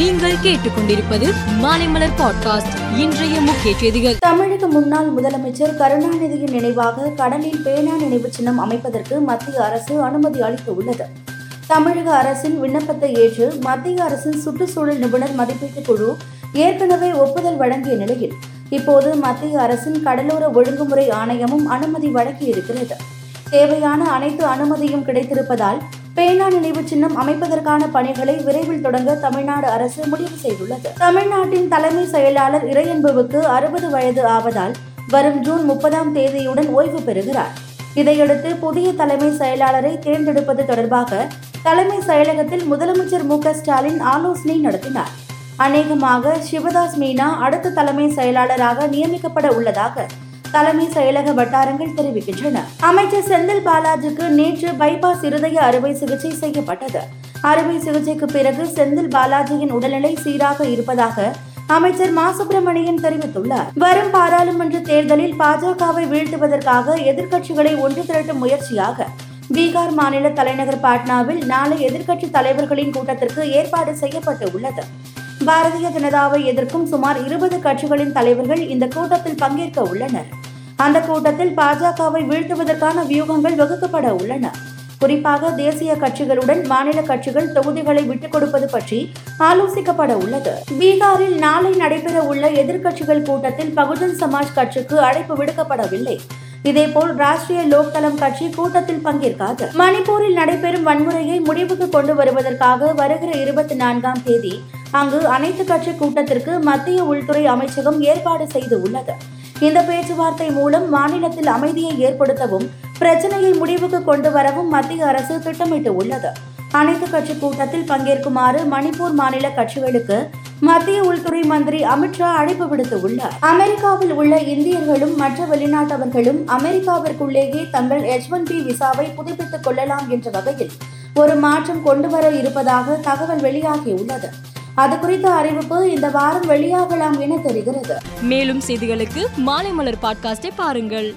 நீங்கள் கேட்டுக்கொண்டிருப்பது மாலைமலர் பாட்காஸ்ட். இன்றைய முக்கிய செய்திகள். தமிழக முன்னாள் முதலமைச்சர் கருணாநிதியின் நினைவாக கடலில் பேனா நினைவு சின்னம் அமைப்பதற்கு மத்திய அரசு அனுமதி அளித்துள்ளது தமிழக அரசின் விண்ணப்பத்தை ஏற்று மத்திய அரசின் சுற்றுச்சூழல் நிபுணர் மதிப்பீட்டு குழு ஏற்கனவே ஒப்புதல் வழங்கிய நிலையில் இப்போது மத்திய அரசின் கடலோர ஒழுங்குமுறை ஆணையமும் அனுமதி வழங்கியிருக்கிறது. தேவையான அனைத்து அனுமதியும் கிடைத்திருப்பதால் பேனா நினைவு சின்னம் அமைப்பதற்கான பணிகளை விரைவில் தொடங்க தமிழ்நாடு அரசு முடிவு செய்துள்ளது. தமிழ்நாட்டின் தலைமை செயலாளர் இறையன்புவுக்கு அறுபது வயது ஆவதால் வரும் ஜூன் முப்பதாம் தேதியுடன் ஓய்வு பெறுகிறார். இதையடுத்து புதிய தலைமை செயலாளரை தேர்ந்தெடுப்பது தொடர்பாக தலைமை செயலகத்தில் முதலமைச்சர் மு ஸ்டாலின் ஆலோசனை நடத்தினார். அநேகமாக சிவதாஸ் மீனா அடுத்த தலைமை செயலாளராக நியமிக்கப்பட உள்ளதாக தலைமை செயலக வட்டாரங்கள் தெரிவிக்கின்றன. அமைச்சர் செந்தில் பாலாஜிக்கு நேற்று பைபாஸ் இருதய அறுவை சிகிச்சை செய்யப்பட்டது. அறுவை சிகிச்சைக்கு பிறகு செந்தில் பாலாஜியின் உடல்நிலை சீராக இருப்பதாக அமைச்சர் மா. சுப்பிரமணியன் தெரிவித்துள்ளார். வரும் பாராளுமன்ற தேர்தலில் பாஜகவை வீழ்த்துவதற்காக எதிர்க்கட்சிகளை ஒன்று திரட்டும் முயற்சியாக பீகார் மாநில தலைநகர் பாட்னாவில் நாளை எதிர்க்கட்சி தலைவர்களின் கூட்டத்திற்கு ஏற்பாடு செய்யப்பட்டு உள்ளது. பாரதிய ஜனதாவை எதிர்க்கும் சுமார் இருபது கட்சிகளின் தலைவர்கள் இந்த கூட்டத்தில் பங்கேற்க உள்ளனர். அந்த கூட்டத்தில் பாஜகவை வீழ்த்துவதற்கான வியூகங்கள் வகுக்கப்பட உள்ளன. குறிப்பாக தேசிய கட்சிகளுடன் மாநில கட்சிகள் தொகுதிகளை விட்டுக் கொடுப்பது பற்றி ஆலோசிக்கப்பட உள்ளது. பீகாரில் நாளை நடைபெற உள்ள எதிர்க்கட்சிகள் கூட்டத்தில் பகுஜன் சமாஜ் கட்சிக்கு அழைப்பு விடுக்கப்படவில்லை. இதேபோல் ராஷ்டிரிய லோக்தளம் கட்சி கூட்டத்தில் பங்கேற்காது. மணிப்பூரில் நடைபெறும் வன்முறையை முடிவுக்கு கொண்டு வருவதற்காக வருகிற இருபத்தி நான்காம் தேதி அங்கு அனைத்து கட்சி கூட்டத்திற்கு மத்திய உள்துறை அமைச்சகம் ஏற்பாடு செய்து உள்ளது. இந்த பேச்சுவார்த்தை மூலம் மாநிலத்தில் அமைதியை ஏற்படுத்தவும் பிரச்சனையை முடிவுக்கு கொண்டு வரவும் மத்திய அரசு திட்டமிட்டு உள்ளது. அனைத்து கட்சி கூட்டத்தில் பங்கேற்குமாறு மணிப்பூர் மாநில கட்சிகளுக்கு மத்திய உள்துறை மந்திரி அமித்ஷா அழைப்பு விடுத்துள்ளார் அமெரிக்காவில் உள்ள இந்தியர்களும் மற்ற வெளிநாட்டவர்களும் அமெரிக்காவிற்குள்ளேயே தங்கள் எச் ஒன் பி விசாவை புதுப்பித்துக் கொள்ளலாம் என்ற வகையில் ஒரு மாற்றம் கொண்டு வர இருப்பதாக தகவல் வெளியாகியுள்ளது அது குறித்த அறிவிப்பு இந்த வாரம் வெளியாகலாம் என தெரிகிறது. மேலும் செய்திகளுக்கு மாலை மலர் பாட்காஸ்டை பாருங்கள்.